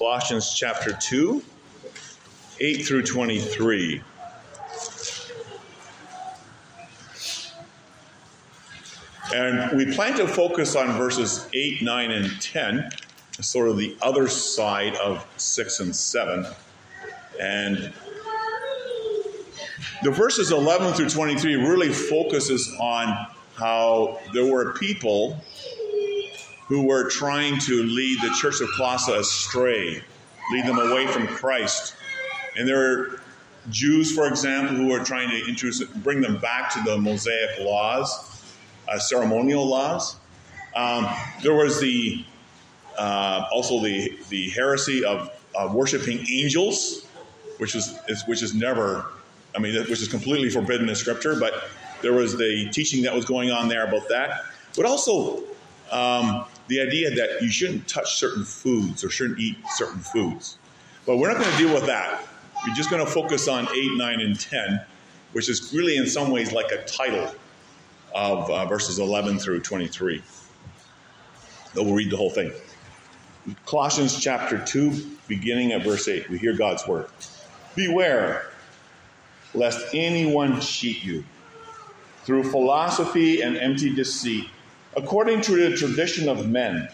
Colossians chapter 2, 8 through 23. And we plan to focus on verses 8, 9, and 10, sort of the other side of 6 and 7. And the verses 11 through 23 really focuses on how there were people who were trying to lead the church of Colossae astray, lead them away from Christ. And there were Jews, for example, who were trying to introduce, bring them back to the Mosaic laws uh, ceremonial laws. Um, there was the uh, also the the heresy of uh, worshiping angels, which is, is, which is never, I mean, which is completely forbidden in Scripture. But there was the teaching that was going on there about that. But also um, the idea that you shouldn't touch certain foods or shouldn't eat certain foods. But we're not going to deal with that. We're just going to focus on 8, 9, and 10, which is really in some ways like a title of uh, verses 11 through 23. We'll read the whole thing. Colossians chapter 2, beginning at verse 8, we hear God's word. Beware lest anyone cheat you through philosophy and empty deceit, according to the tradition of men,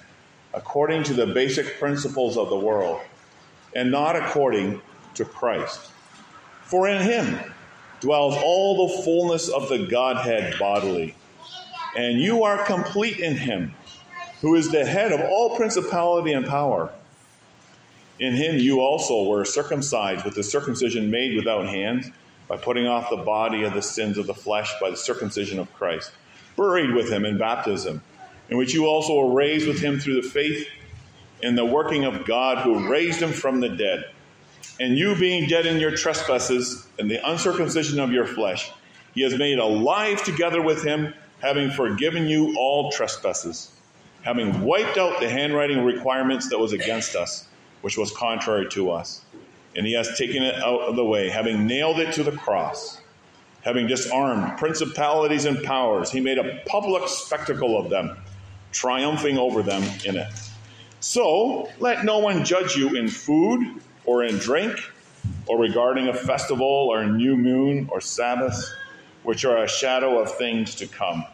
according to the basic principles of the world, and not according to Christ. For in him, dwells all the fullness of the Godhead bodily. And you are complete in him, who is the head of all principality and power. In him you also were circumcised with the circumcision made without hands, by putting off the body of the sins of the flesh by the circumcision of Christ, buried with him in baptism, in which you also were raised with him through the faith in the working of God who raised him from the dead and you being dead in your trespasses and the uncircumcision of your flesh, he has made alive together with him, having forgiven you all trespasses, having wiped out the handwriting requirements that was against us, which was contrary to us. And he has taken it out of the way, having nailed it to the cross. Having disarmed principalities and powers, he made a public spectacle of them, triumphing over them in it. So let no one judge you in food or in drink, or regarding a festival or a new moon or Sabbath, which are a shadow of things to come,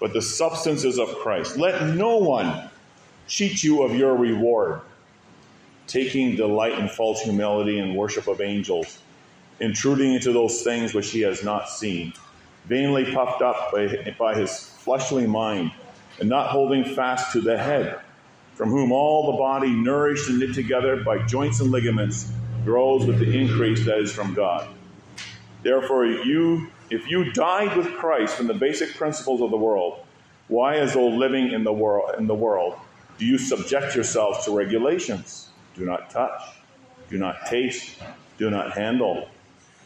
but the substances of Christ. Let no one cheat you of your reward, taking delight in false humility and worship of angels, intruding into those things which he has not seen, vainly puffed up by, by his fleshly mind, and not holding fast to the head from whom all the body, nourished and knit together by joints and ligaments, grows with the increase that is from God. Therefore, you, if you died with Christ from the basic principles of the world, why, as though living in the world, in the world, do you subject yourselves to regulations? Do not touch, do not taste, do not handle,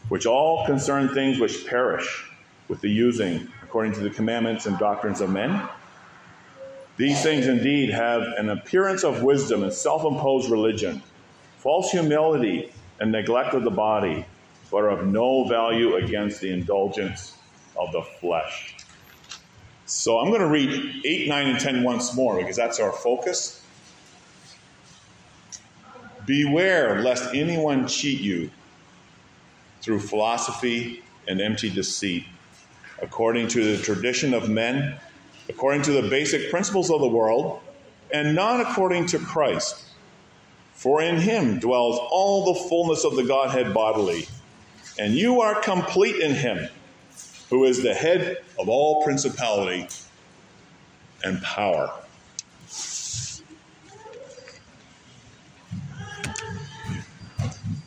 which all concern things which perish with the using, according to the commandments and doctrines of men these things indeed have an appearance of wisdom and self imposed religion, false humility and neglect of the body, but are of no value against the indulgence of the flesh. So I'm going to read 8, 9, and 10 once more because that's our focus. Beware lest anyone cheat you through philosophy and empty deceit, according to the tradition of men according to the basic principles of the world, and not according to Christ. For in him dwells all the fullness of the Godhead bodily, and you are complete in him, who is the head of all principality and power.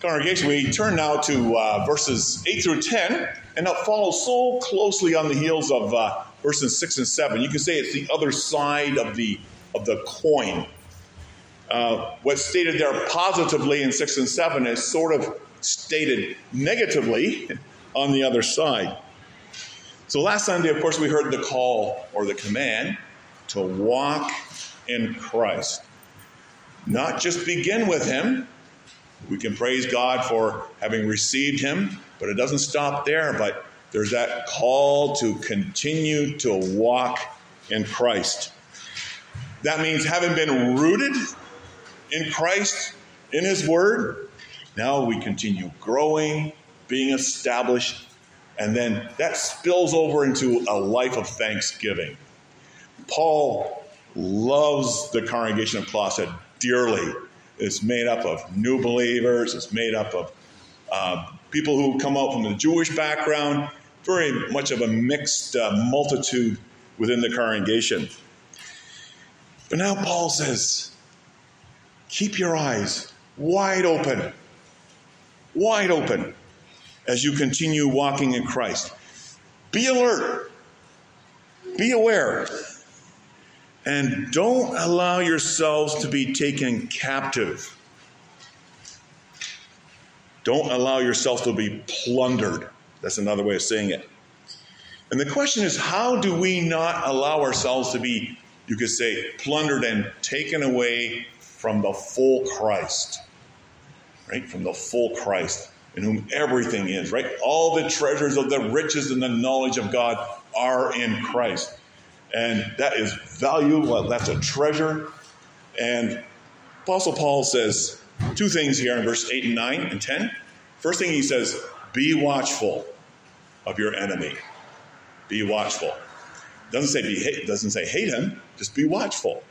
Congregation, we turn now to uh, verses 8 through 10, and that follows so closely on the heels of uh, verses 6 and 7. You can say it's the other side of the, of the coin. Uh, what's stated there positively in 6 and 7 is sort of stated negatively on the other side. So last Sunday, of course, we heard the call or the command to walk in Christ. Not just begin with Him. We can praise God for having received Him, but it doesn't stop there, but there's that call to continue to walk in Christ. That means having been rooted in Christ in His Word. Now we continue growing, being established, and then that spills over into a life of thanksgiving. Paul loves the congregation of Colossae dearly. It's made up of new believers, it's made up of uh, people who come out from the Jewish background, very much of a mixed uh, multitude within the congregation. But now Paul says, keep your eyes wide open, wide open as you continue walking in Christ. Be alert, be aware, and don't allow yourselves to be taken captive. Don't allow yourself to be plundered. That's another way of saying it. And the question is how do we not allow ourselves to be, you could say, plundered and taken away from the full Christ? Right? From the full Christ in whom everything is, right? All the treasures of the riches and the knowledge of God are in Christ. And that is value. Well, that's a treasure. And Apostle Paul says two things here in verse 8 and 9 and 10. First thing he says, be watchful of your enemy. Be watchful. Doesn't say be doesn't say hate him, just be watchful.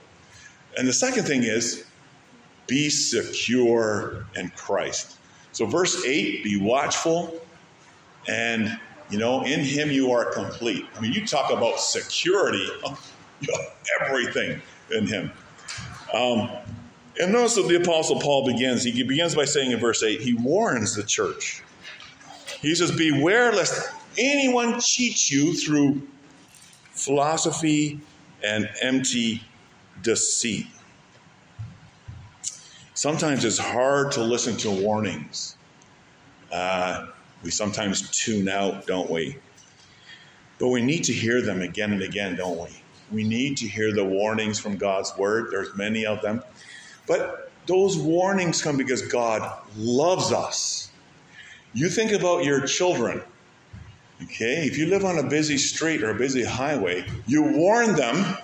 And the second thing is be secure in Christ. So, verse 8 be watchful, and you know, in him you are complete. I mean, you talk about security, everything in him. Um, and notice that the Apostle Paul begins. He begins by saying in verse 8, he warns the church. He says, Beware lest anyone cheat you through philosophy and empty deceit. Sometimes it's hard to listen to warnings. Uh, we sometimes tune out, don't we? But we need to hear them again and again, don't we? We need to hear the warnings from God's word. There's many of them. But those warnings come because God loves us. You think about your children. Okay, if you live on a busy street or a busy highway, you warn them,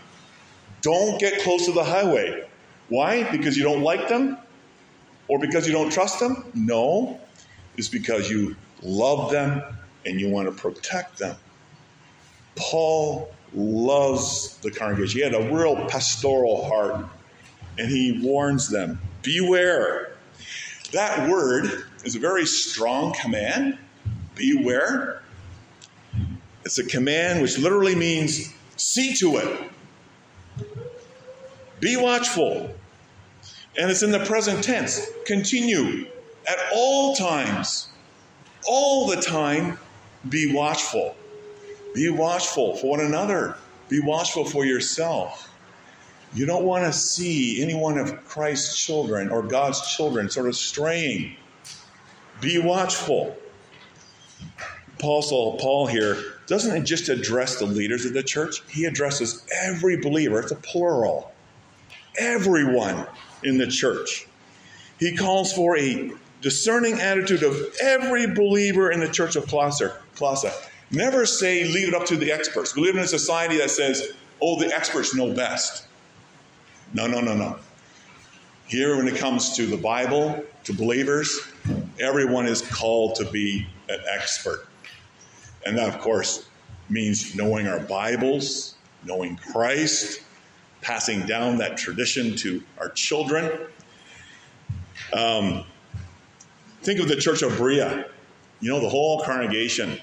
don't get close to the highway. Why? Because you don't like them? Or because you don't trust them? No. It's because you love them and you want to protect them. Paul loves the congregation. He had a real pastoral heart and he warns them beware. That word is a very strong command. Beware. It's a command which literally means see to it. Be watchful. And it's in the present tense. Continue at all times, all the time, be watchful. Be watchful for one another. Be watchful for yourself. You don't want to see any one of Christ's children or God's children sort of straying. Be watchful. Apostle Paul here doesn't just address the leaders of the church, he addresses every believer. It's a plural. Everyone in the church. He calls for a discerning attitude of every believer in the church of Colossae. Never say, leave it up to the experts. We live in a society that says, oh, the experts know best. No, no, no, no. Here, when it comes to the Bible, to believers, everyone is called to be an expert. And that, of course, means knowing our Bibles, knowing Christ, passing down that tradition to our children. Um, think of the Church of Berea. You know, the whole congregation.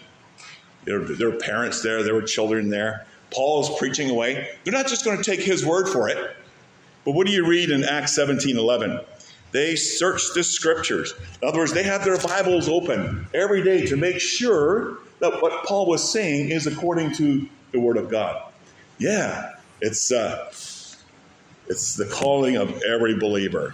There, there were parents there, there were children there. Paul is preaching away. They're not just going to take his word for it. But what do you read in Acts 17 11? They searched the scriptures. In other words, they have their Bibles open every day to make sure that what Paul was saying is according to the Word of God. Yeah, it's uh, it's the calling of every believer.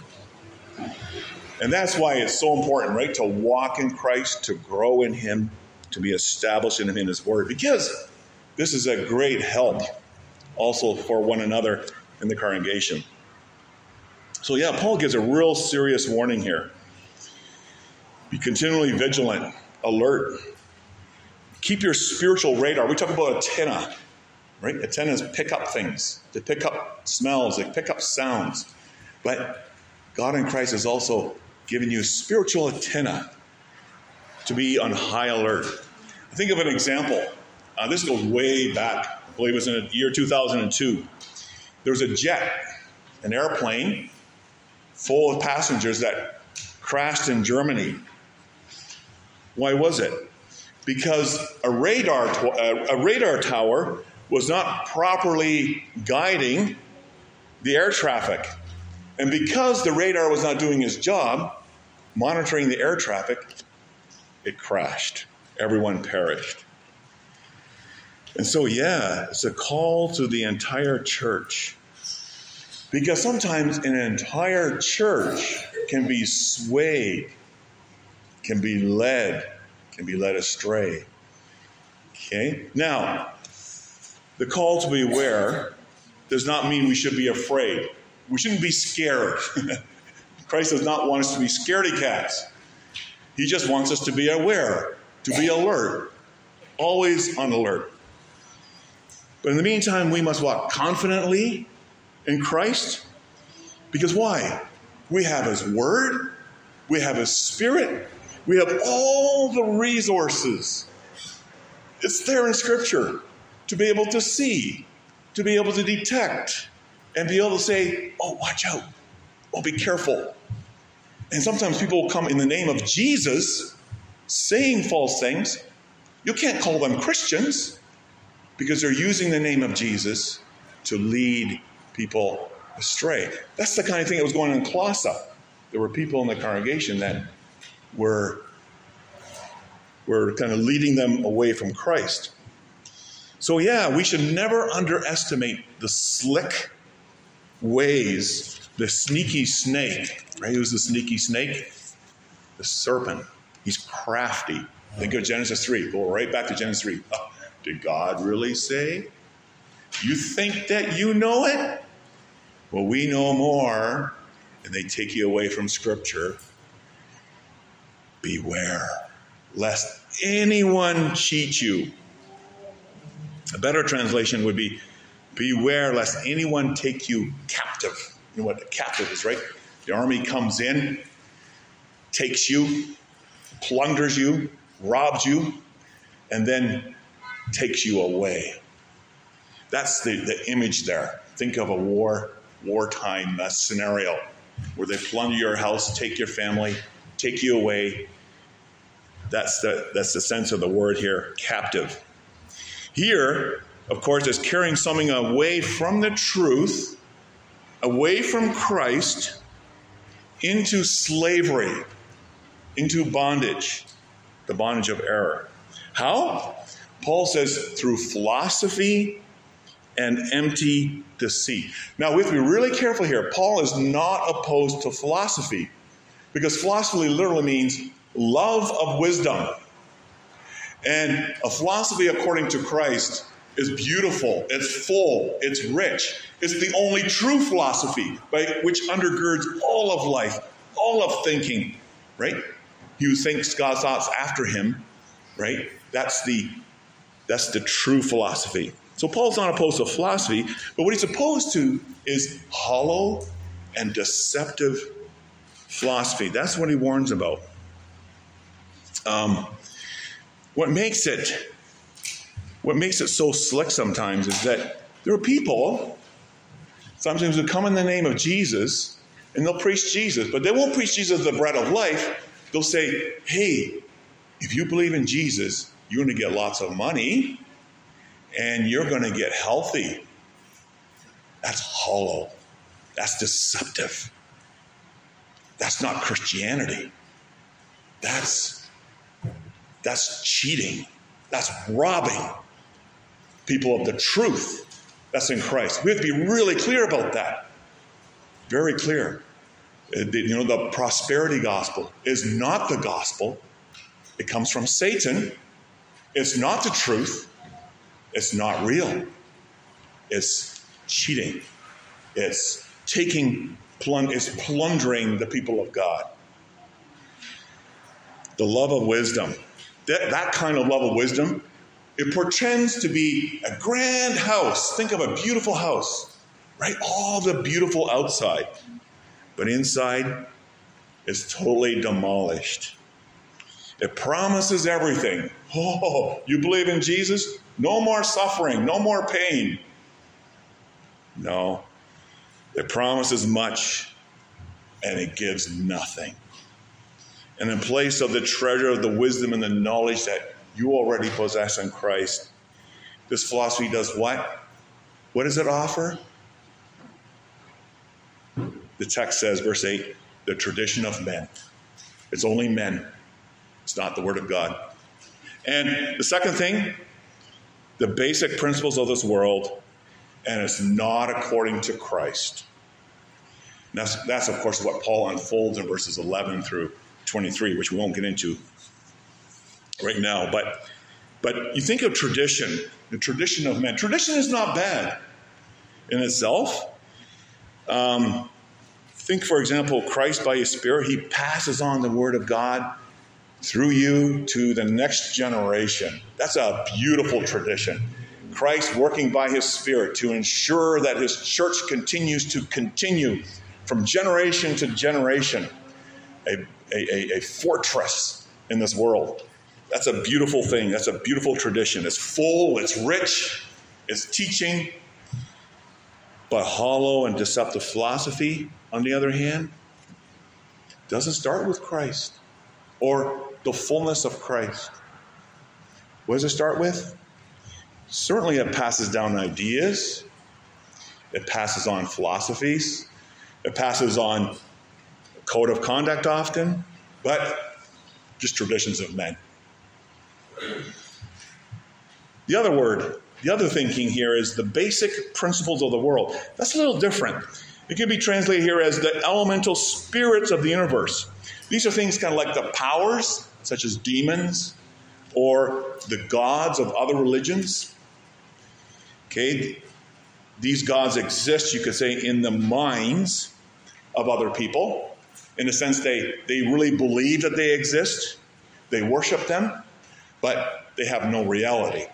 And that's why it's so important, right? To walk in Christ, to grow in Him, to be established in Him in His Word, because this is a great help also for one another in the congregation. So, yeah, Paul gives a real serious warning here. Be continually vigilant, alert. Keep your spiritual radar. We talk about antenna, right? Antennas pick up things, they pick up smells, they pick up sounds. But God in Christ is also giving you spiritual antenna to be on high alert. Think of an example. Uh, this goes way back. I believe it was in the year 2002. There was a jet, an airplane full of passengers that crashed in Germany. Why was it? Because a radar, uh, a radar tower was not properly guiding the air traffic. And because the radar was not doing its job, monitoring the air traffic, it crashed. Everyone perished. And so, yeah, it's a call to the entire church. Because sometimes an entire church can be swayed, can be led, can be led astray. Okay? Now, the call to beware does not mean we should be afraid. We shouldn't be scared. Christ does not want us to be scaredy cats. He just wants us to be aware, to be alert, always on alert. But in the meantime, we must walk confidently in Christ. Because why? We have His Word, we have His Spirit, we have all the resources. It's there in Scripture to be able to see, to be able to detect, and be able to say, oh, watch out, oh, be careful. And sometimes people will come in the name of Jesus saying false things. You can't call them Christians because they're using the name of Jesus to lead people astray. That's the kind of thing that was going on in Colossae. There were people in the congregation that were, were kind of leading them away from Christ. So, yeah, we should never underestimate the slick ways the sneaky snake, right? Who's the sneaky snake? The serpent. He's crafty. Think of Genesis 3. Go right back to Genesis 3. Oh, did God really say? You think that you know it? Well, we know more, and they take you away from Scripture. Beware lest anyone cheat you. A better translation would be Beware lest anyone take you captive. You know what a captive is, right? The army comes in, takes you, plunders you, robs you, and then takes you away. That's the, the image there. Think of a war, wartime uh, scenario where they plunder your house, take your family, take you away. That's the, that's the sense of the word here, captive. Here, of course, is carrying something away from the truth away from Christ into slavery, into bondage, the bondage of error. How? Paul says through philosophy and empty deceit. Now, we have to be really careful here. Paul is not opposed to philosophy because philosophy literally means love of wisdom. And a philosophy according to Christ is beautiful, it's full, it's rich. It's the only true philosophy which undergirds all of life, all of thinking, right? He who thinks God's thoughts after him, right? That's the that's the true philosophy. So Paul's not opposed to philosophy, but what he's opposed to is hollow and deceptive philosophy. That's what he warns about. Um, what makes it what makes it so slick sometimes is that there are people sometimes who come in the name of Jesus and they'll preach Jesus, but they won't preach Jesus the bread of life. They'll say, hey, if you believe in Jesus, you're going to get lots of money and you're going to get healthy. That's hollow. That's deceptive. That's not Christianity. That's that's cheating. That's robbing people of the truth that's in Christ. We have to be really clear about that. Very clear. Uh, you know, the prosperity gospel is not the gospel, it comes from Satan. It's not the truth. It's not real. It's cheating. It's taking, it's plundering the people of God. The love of wisdom. That, that kind of love of wisdom it portends to be a grand house. Think of a beautiful house, right? All the beautiful outside. But inside, is totally demolished. It promises everything. Oh, you believe in Jesus? No more suffering, no more pain. No, it promises much and it gives nothing. And in place of the treasure of the wisdom and the knowledge that you already possess in Christ, this philosophy does what? What does it offer? The text says, verse 8, the tradition of men. It's only men, it's not the Word of God. And the second thing, the basic principles of this world, and it's not according to Christ. That's, that's, of course, what Paul unfolds in verses 11 through 23, which we won't get into right now. But, but you think of tradition, the tradition of men. Tradition is not bad in itself. Um, think, for example, Christ by His Spirit, He passes on the Word of God through you to the next generation. That's a beautiful tradition. Christ working by His Spirit to ensure that His church continues to continue from generation to generation, a, a, a fortress in this world. That's a beautiful thing. That's a beautiful tradition. It's full, it's rich, it's teaching. But hollow and deceptive philosophy, on the other hand, doesn't start with Christ or the fullness of Christ. What does it start with? Certainly, it passes down ideas, it passes on philosophies, it passes on code of conduct often, but just traditions of men. The other word, the other thinking here is the basic principles of the world. That's a little different. It can be translated here as the elemental spirits of the universe. These are things kind of like the powers, such as demons, or the gods of other religions. Okay, these gods exist, you could say, in the minds of other people. In a sense, they, they really believe that they exist, they worship them, but they have no reality.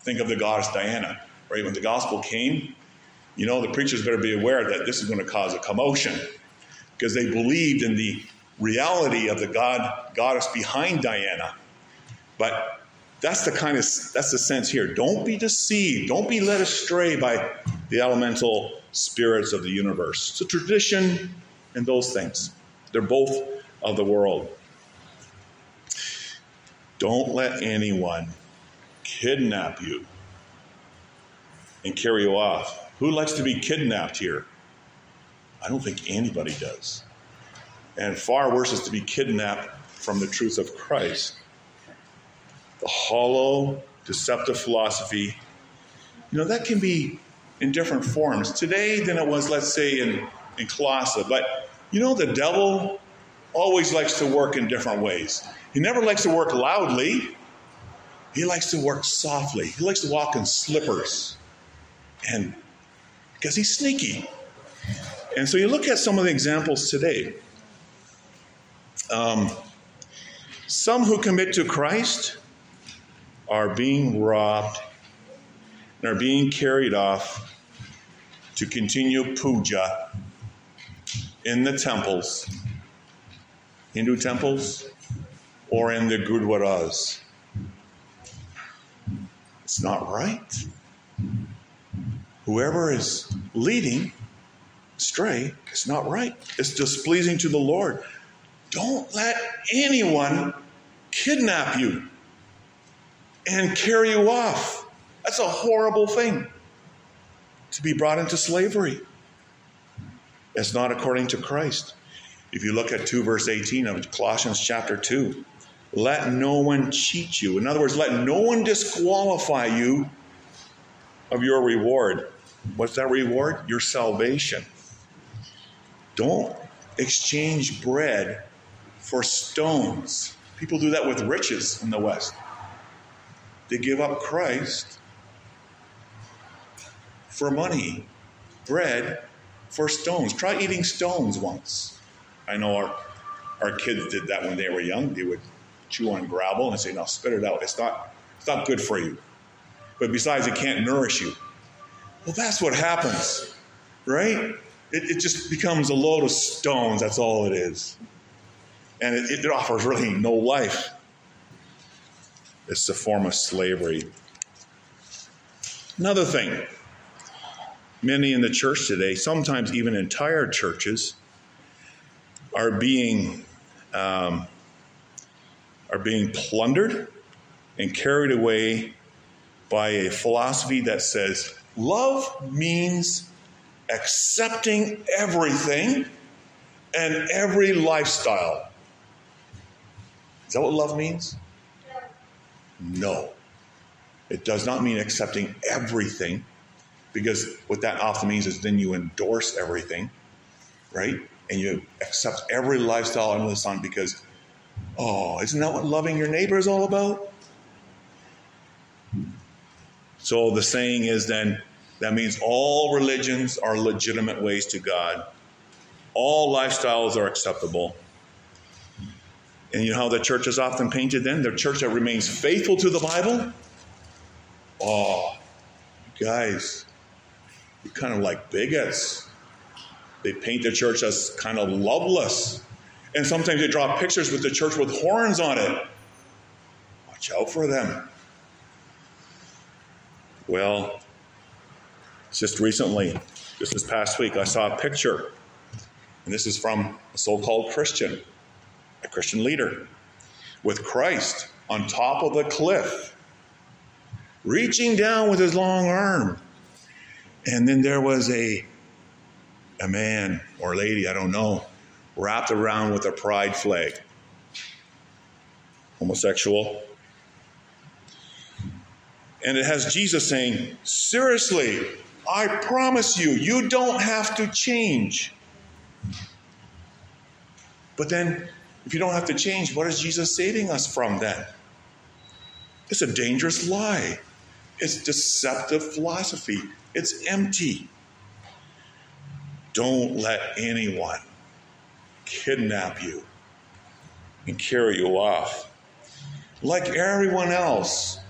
Think of the goddess Diana, right? When the gospel came, you know, the preachers better be aware that this is going to cause a commotion because they believed in the reality of the God goddess behind Diana. But that's the kind of that's the sense here. Don't be deceived. Don't be led astray by the elemental spirits of the universe. It's a tradition and those things. They're both of the world. Don't let anyone kidnap you and carry you off. Who likes to be kidnapped here? I don't think anybody does. And far worse is to be kidnapped from the truth of Christ. The hollow, deceptive philosophy, you know, that can be in different forms today than it was, let's say, in, in Colossae. But you know, the devil always likes to work in different ways. He never likes to work loudly, he likes to work softly. He likes to walk in slippers. And because he's sneaky. And so you look at some of the examples today. Um, some who commit to Christ are being robbed and are being carried off to continue puja in the temples, Hindu temples, or in the gurdwaras. It's not right. Whoever is leading astray is not right. It's displeasing to the Lord. Don't let anyone kidnap you and carry you off. That's a horrible thing to be brought into slavery. It's not according to Christ. If you look at 2 verse 18 of Colossians chapter 2, let no one cheat you. In other words, let no one disqualify you of your reward. What's that reward? Your salvation. Don't exchange bread for stones. People do that with riches in the West. They give up Christ for money, bread for stones. Try eating stones once. I know our, our kids did that when they were young. They would chew on gravel and say, "No, spit it out. It's not, it's not good for you." But besides, it can't nourish you. Well, that's what happens, right? It, it just becomes a load of stones. That's all it is. and it, it offers really no life. It's a form of slavery. Another thing, many in the church today, sometimes even entire churches, are being um, are being plundered and carried away by a philosophy that says love means accepting everything and every lifestyle. Is that what love means? No. It does not mean accepting everything, because what that often means is then you endorse everything, right? And you accept every lifestyle under the sun because, oh, isn't that what loving your neighbor is all about? So the saying is then that means all religions are legitimate ways to God. All lifestyles are acceptable. And you know how the church is often painted then? The church that remains faithful to the Bible? Oh, guys, you're kind of like bigots. They paint the church as kind of loveless. And sometimes they draw pictures with the church with horns on it. Watch out for them. Well, just recently, just this past week, I saw a picture, and this is from a so called Christian, a Christian leader, with Christ on top of the cliff, reaching down with his long arm. And then there was a, a man or lady, I don't know, wrapped around with a pride flag. Homosexual, and it has Jesus saying, Seriously, I promise you, you don't have to change. But then, if you don't have to change, what is Jesus saving us from then? It's a dangerous lie. It's deceptive philosophy. It's empty. Don't let anyone kidnap you and carry you off. Like everyone else,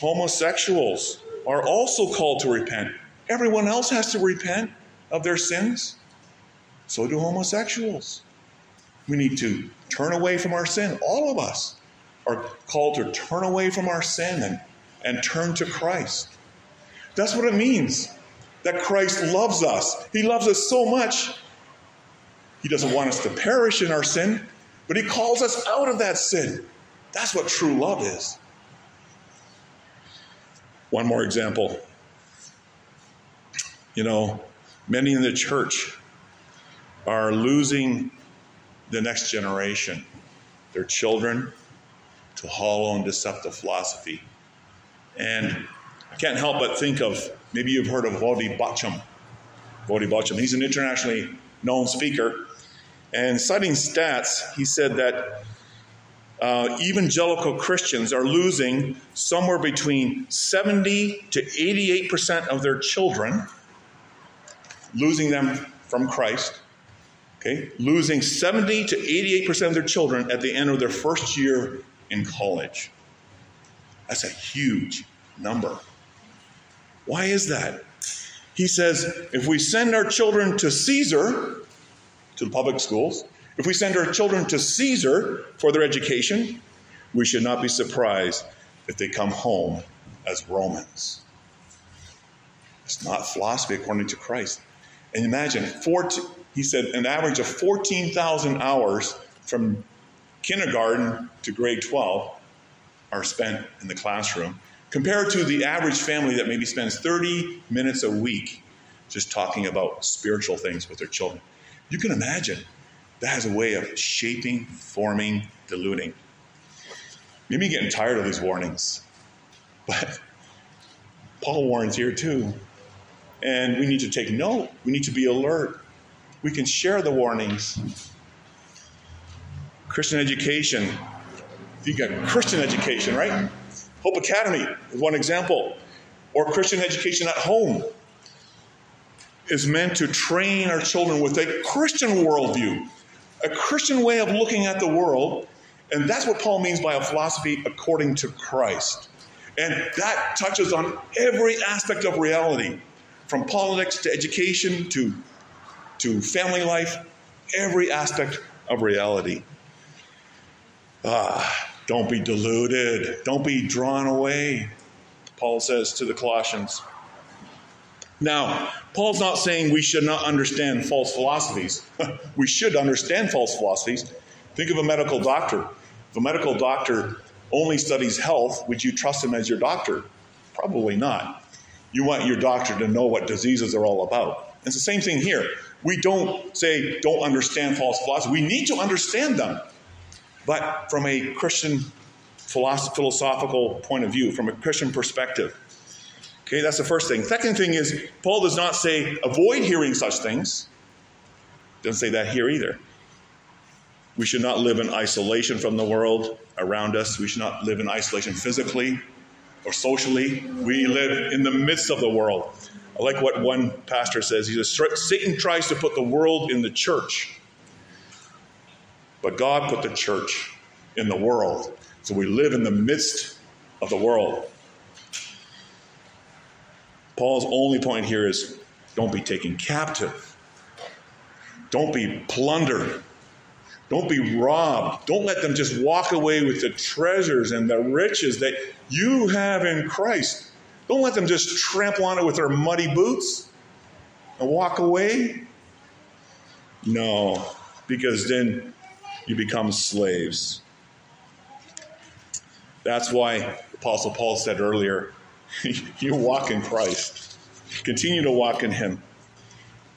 Homosexuals are also called to repent. Everyone else has to repent of their sins. So do homosexuals. We need to turn away from our sin. All of us are called to turn away from our sin and, and turn to Christ. That's what it means that Christ loves us. He loves us so much. He doesn't want us to perish in our sin, but He calls us out of that sin. That's what true love is. One more example. You know, many in the church are losing the next generation, their children, to hollow and deceptive philosophy. And I can't help but think of maybe you've heard of Voddie Baucham. Voddie Baucham. He's an internationally known speaker. And citing stats, he said that uh, evangelical Christians are losing somewhere between 70 to 88% of their children, losing them from Christ. Okay, losing 70 to 88% of their children at the end of their first year in college. That's a huge number. Why is that? He says if we send our children to Caesar, to the public schools, if we send our children to Caesar for their education, we should not be surprised if they come home as Romans. It's not philosophy according to Christ. And imagine, 14, he said, an average of 14,000 hours from kindergarten to grade 12 are spent in the classroom, compared to the average family that maybe spends 30 minutes a week just talking about spiritual things with their children. You can imagine that has a way of shaping, forming, diluting. Maybe getting tired of these warnings, but Paul warns here too. And we need to take note, we need to be alert. We can share the warnings. Christian education. You got Christian education, right? Hope Academy is one example. Or Christian education at home is meant to train our children with a Christian worldview a Christian way of looking at the world. And that's what Paul means by a philosophy according to Christ. And that touches on every aspect of reality, from politics to education to, to family life, every aspect of reality. Ah, don't be deluded. Don't be drawn away, Paul says to the Colossians. Now, Paul's not saying we should not understand false philosophies. we should understand false philosophies. Think of a medical doctor. If a medical doctor only studies health, would you trust him as your doctor? Probably not. You want your doctor to know what diseases are all about. It's the same thing here. We don't say don't understand false philosophy. We need to understand them. But from a Christian philosophical point of view, from a Christian perspective. Okay, that's the first thing. Second thing is, Paul does not say avoid hearing such things. Doesn't say that here either. We should not live in isolation from the world around us. We should not live in isolation physically or socially. We live in the midst of the world. I like what one pastor says. He says, Satan tries to put the world in the church, but God put the church in the world. So we live in the midst of the world. Paul's only point here is don't be taken captive. Don't be plundered. Don't be robbed. Don't let them just walk away with the treasures and the riches that you have in Christ. Don't let them just trample on it with their muddy boots and walk away. No, because then you become slaves. That's why Apostle Paul said earlier you walk in Christ, continue to walk in Him,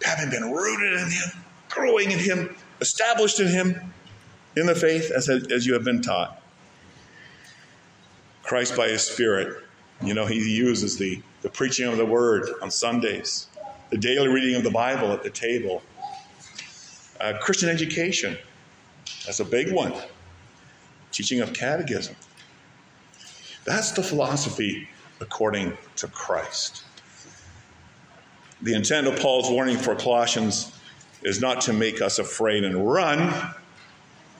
having been rooted in Him, growing in Him, established in Him, in the faith as, as you have been taught. Christ by His Spirit, you know, He uses the, the preaching of the Word on Sundays, the daily reading of the Bible at the table, uh, Christian education, that's a big one, teaching of catechism. That's the philosophy according to Christ. The intent of Paul's warning for Colossians is not to make us afraid and run,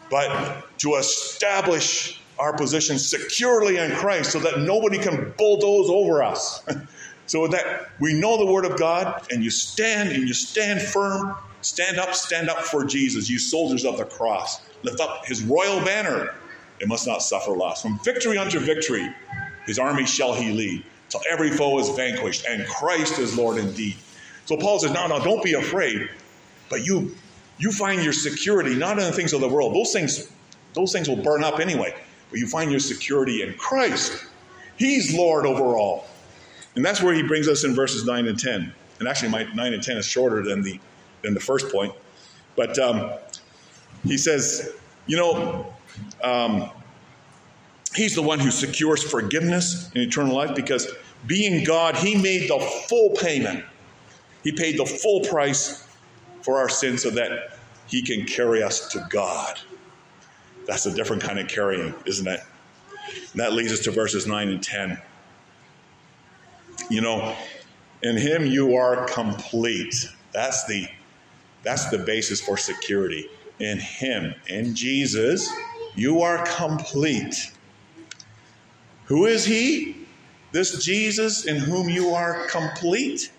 but to establish our position securely in Christ so that nobody can bulldoze over us. so that we know the Word of God and you stand and you stand firm. Stand up, stand up for Jesus, you soldiers of the cross. Lift up his royal banner. It must not suffer loss. From victory unto victory, his army shall he lead till every foe is vanquished and Christ is Lord indeed. So Paul says, no, no, don't be afraid. But you, you find your security not in the things of the world. Those things, those things will burn up anyway. But you find your security in Christ. He's Lord over all. And that's where he brings us in verses 9 and 10. And actually, my 9 and 10 is shorter than the, than the first point. But um, he says, you know, um, He's the one who secures forgiveness and eternal life because being God, He made the full payment. He paid the full price for our sins so that He can carry us to God. That's a different kind of carrying, isn't it? And that leads us to verses 9 and 10. You know, in Him you are complete. That's the that's the basis for security. In Him, in Jesus, you are complete. Who is he? This Jesus in whom you are complete?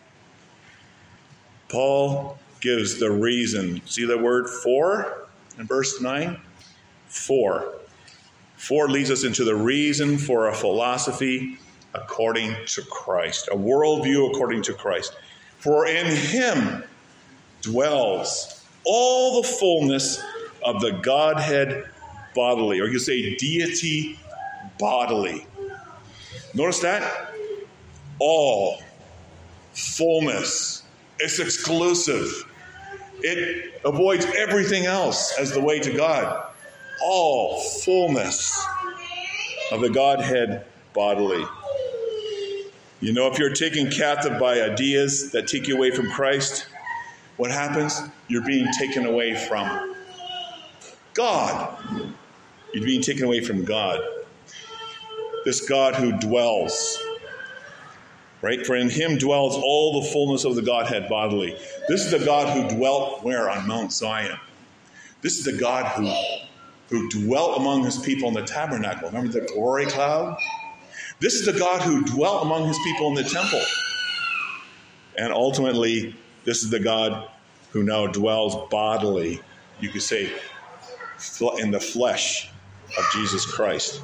Paul gives the reason. See the word for in verse 9? For. For leads us into the reason for a philosophy according to Christ, a worldview according to Christ. For in him dwells all the fullness of the Godhead bodily, or you say deity bodily. Notice that? All. Fullness. It's exclusive. It avoids everything else as the way to God. All fullness of the Godhead bodily. You know, if you're taken captive by ideas that take you away from Christ, what happens? You're being taken away from God. You're being taken away from God this God who dwells. Right? For in him dwells all the fullness of the Godhead bodily. This is the God who dwelt where? On Mount Zion. This is the God who, who dwelt among his people in the tabernacle. Remember the glory cloud? This is the God who dwelt among his people in the temple. And ultimately, this is the God who now dwells bodily, you could say, in the flesh of Jesus Christ,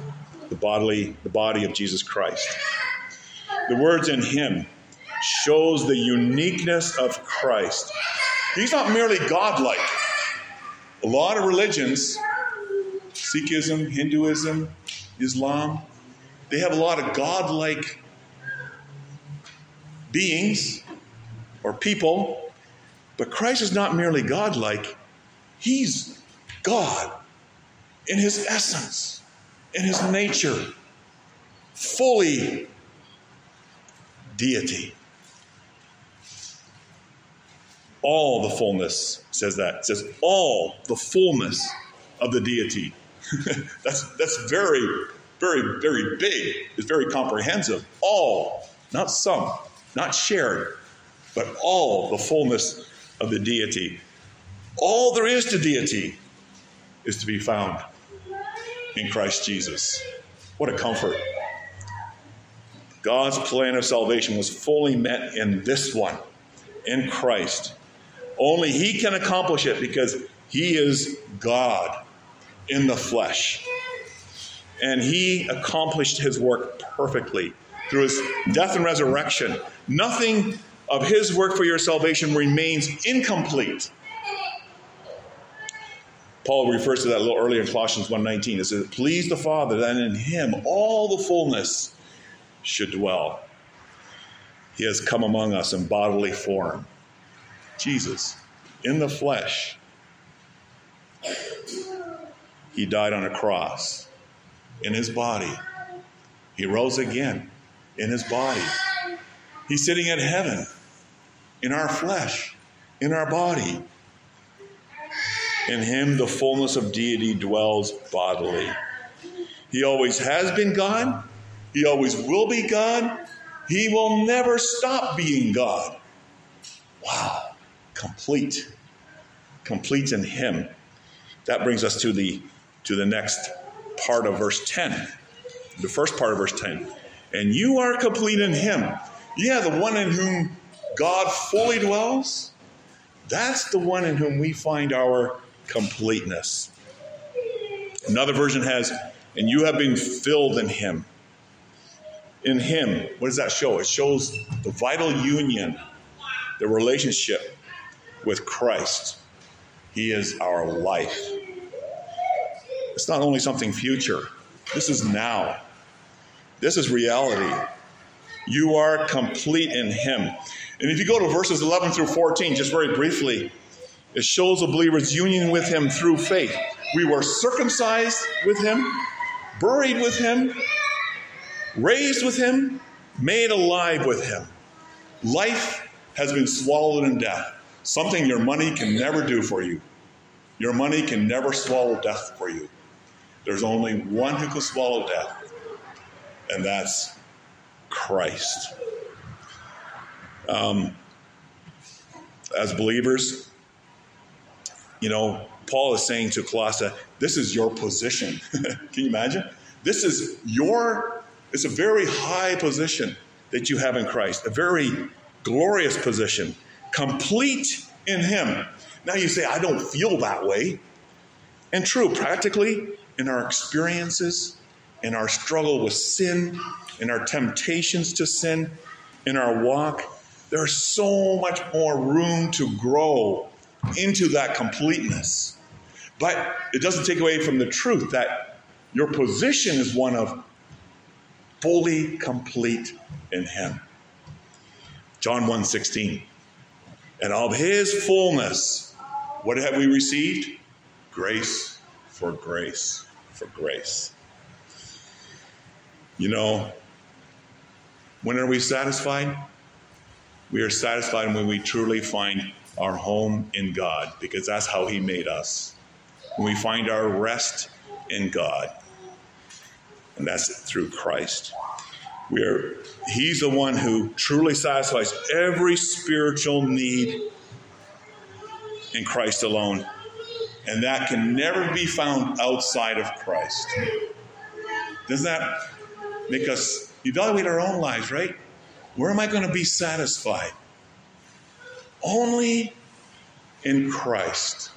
the bodily, the body of Jesus Christ. The words in him shows the uniqueness of Christ. He's not merely godlike. A lot of religions, Sikhism, Hinduism, Islam, they have a lot of godlike beings or people, but Christ is not merely godlike, he's God in his essence, in his nature, fully deity. All the fullness says that. It says all the fullness of the deity. that's that's very, very, very big. It's very comprehensive. All, not some, not shared, but all the fullness of the deity. All there is to deity is to be found in Christ Jesus. What a comfort. God's plan of salvation was fully met in this one, in Christ. Only He can accomplish it because He is God in the flesh. And He accomplished His work perfectly through His death and resurrection. Nothing of His work for your salvation remains incomplete Paul refers to that a little earlier in Colossians 1.19. It says, Please the Father that in him all the fullness should dwell. He has come among us in bodily form. Jesus, in the flesh. He died on a cross in his body. He rose again in his body. He's sitting at heaven in our flesh, in our body. In him, the fullness of deity dwells bodily. He always has been God. He always will be God. He will never stop being God. Wow. Complete. Complete in him. That brings us to the to the next part of verse 10. The first part of verse 10. And you are complete in him. Yeah, the one in whom God fully dwells. That's the one in whom we find our completeness. Another version has, and you have been filled in him. In him, what does that show? It shows the vital union, the relationship with Christ. He is our life. It's not only something future, this is now. This is reality. You are complete in Him. And if you go to verses 11 through 14, just very briefly, it shows a believer's union with Him through faith. We were circumcised with Him, buried with Him, raised with Him, made alive with Him. Life has been swallowed in death, something your money can never do for you. Your money can never swallow death for you. There's only one who can swallow death, and that's Christ. Um, as believers, you know, Paul is saying to Colossae, this is your position. Can you imagine? This is your, it's a very high position that you have in Christ, a very glorious position, complete in Him. Now you say, I don't feel that way. And true, practically, in our experiences, in our struggle with sin, in our temptations to sin, in our walk, there's so much more room to grow into that completeness. But it doesn't take away from the truth that your position is one of fully complete in him. John 1:16. And of his fullness, what have we received? Grace for grace for grace. You know, when are we satisfied? We are satisfied when we truly find our home in God because that's how He made us. When we find our rest in God, and that's through Christ. We are, he's the one who truly satisfies every spiritual need in Christ alone. And that can never be found outside of Christ. Doesn't that make us evaluate our own lives, right? Where am I going to be satisfied? only in Christ.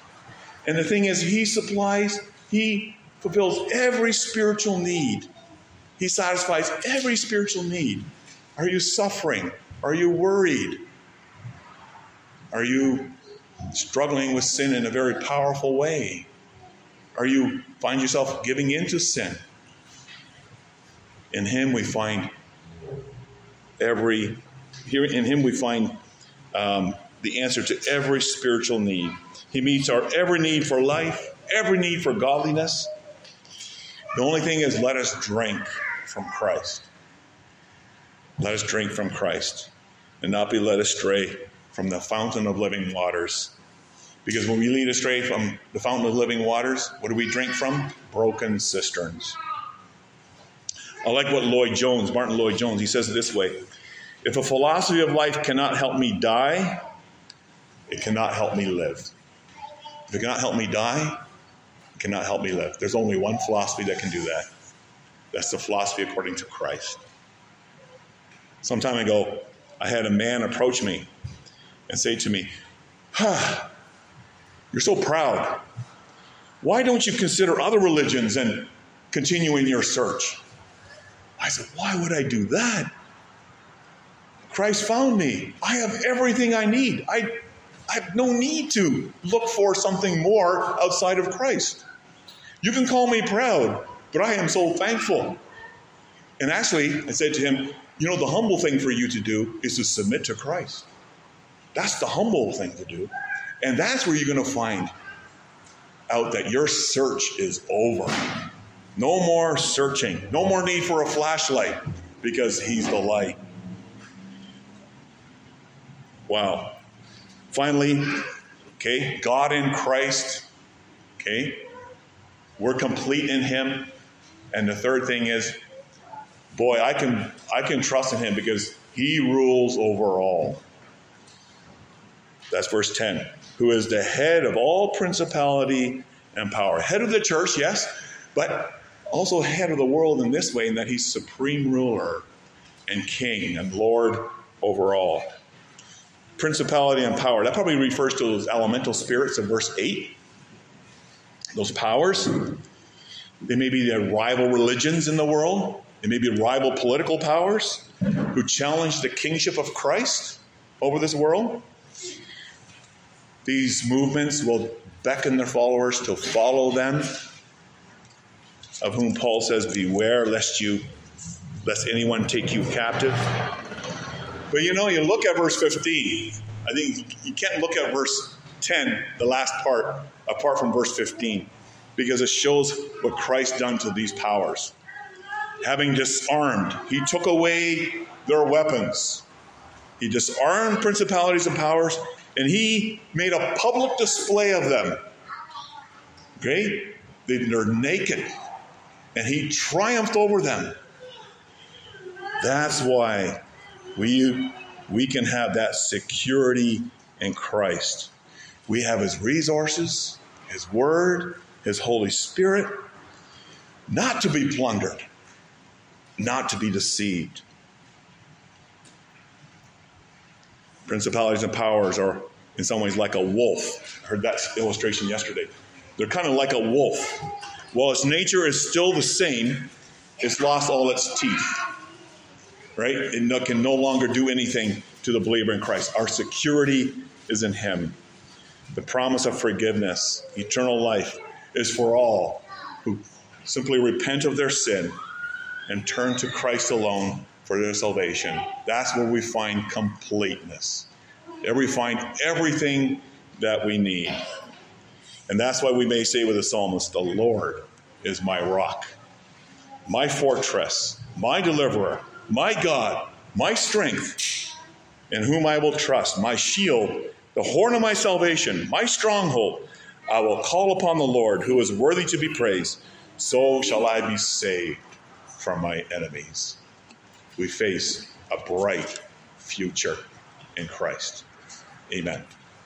And the thing is, He supplies, He fulfills every spiritual need. He satisfies every spiritual need. Are you suffering? Are you worried? Are you struggling with sin in a very powerful way? Are you find yourself giving into sin? In Him we find every here in Him we find um, the answer to every spiritual need. He meets our every need for life, every need for godliness. The only thing is, let us drink from Christ. Let us drink from Christ and not be led astray from the fountain of living waters. Because when we lead astray from the fountain of living waters, what do we drink from? Broken cisterns. I like what Lloyd Jones, Martyn Lloyd Jones, he says it this way If a philosophy of life cannot help me die, it cannot help me live. If it cannot help me die, it cannot help me live. There's only one philosophy that can do that. That's the philosophy according to Christ. Some time ago, I had a man approach me and say to me, ah, You're so proud. Why don't you consider other religions and continue in your search? I said, Why would I do that? Christ found me. I have everything I need. I, I have no need to look for something more outside of Christ. You can call me proud, but I am so thankful. And actually, I said to him, You know, the humble thing for you to do is to submit to Christ. That's the humble thing to do. And that's where you're going to find out that your search is over. No more searching. No more need for a flashlight because He's the light. Wow. Finally, okay, God in Christ, okay, we're complete in Him. And the third thing is, boy, I can I can trust in Him because He rules over all. That's verse 10. Who is the head of all principality and power. Head of the church, yes, but also head of the world in this way, in that he's supreme ruler and king and Lord over all. Principality and power. That probably refers to those elemental spirits of verse 8. Those powers. They may be the rival religions in the world. They may be rival political powers who challenge the kingship of Christ over this world. These movements will beckon their followers to follow them of whom Paul says, Beware lest you lest anyone take you captive. But you know, you look at verse 15. I think you can't look at verse 10, the last part, apart from verse 15, because it shows what Christ done to these powers. Having disarmed, he took away their weapons. He disarmed principalities and powers, and he made a public display of them. Okay? They're naked and he triumphed over them. That's why we, we can have that security in Christ. We have his resources, his word, his Holy Spirit, not to be plundered, not to be deceived. Principalities and powers are, in some ways, like a wolf. I heard that illustration yesterday. They're kind of like a wolf while its nature is still the same, it's lost all its teeth. Right? It can no longer do anything to the believer in Christ. Our security is in Him. The promise of forgiveness, eternal life, is for all who simply repent of their sin and turn to Christ alone for their salvation. That's where we find completeness. There we find everything that we need. And that's why we may say with the psalmist, The Lord is my rock, my fortress, my deliverer, my God, my strength, in whom I will trust, my shield, the horn of my salvation, my stronghold. I will call upon the Lord, who is worthy to be praised. So shall I be saved from my enemies. We face a bright future in Christ. Amen.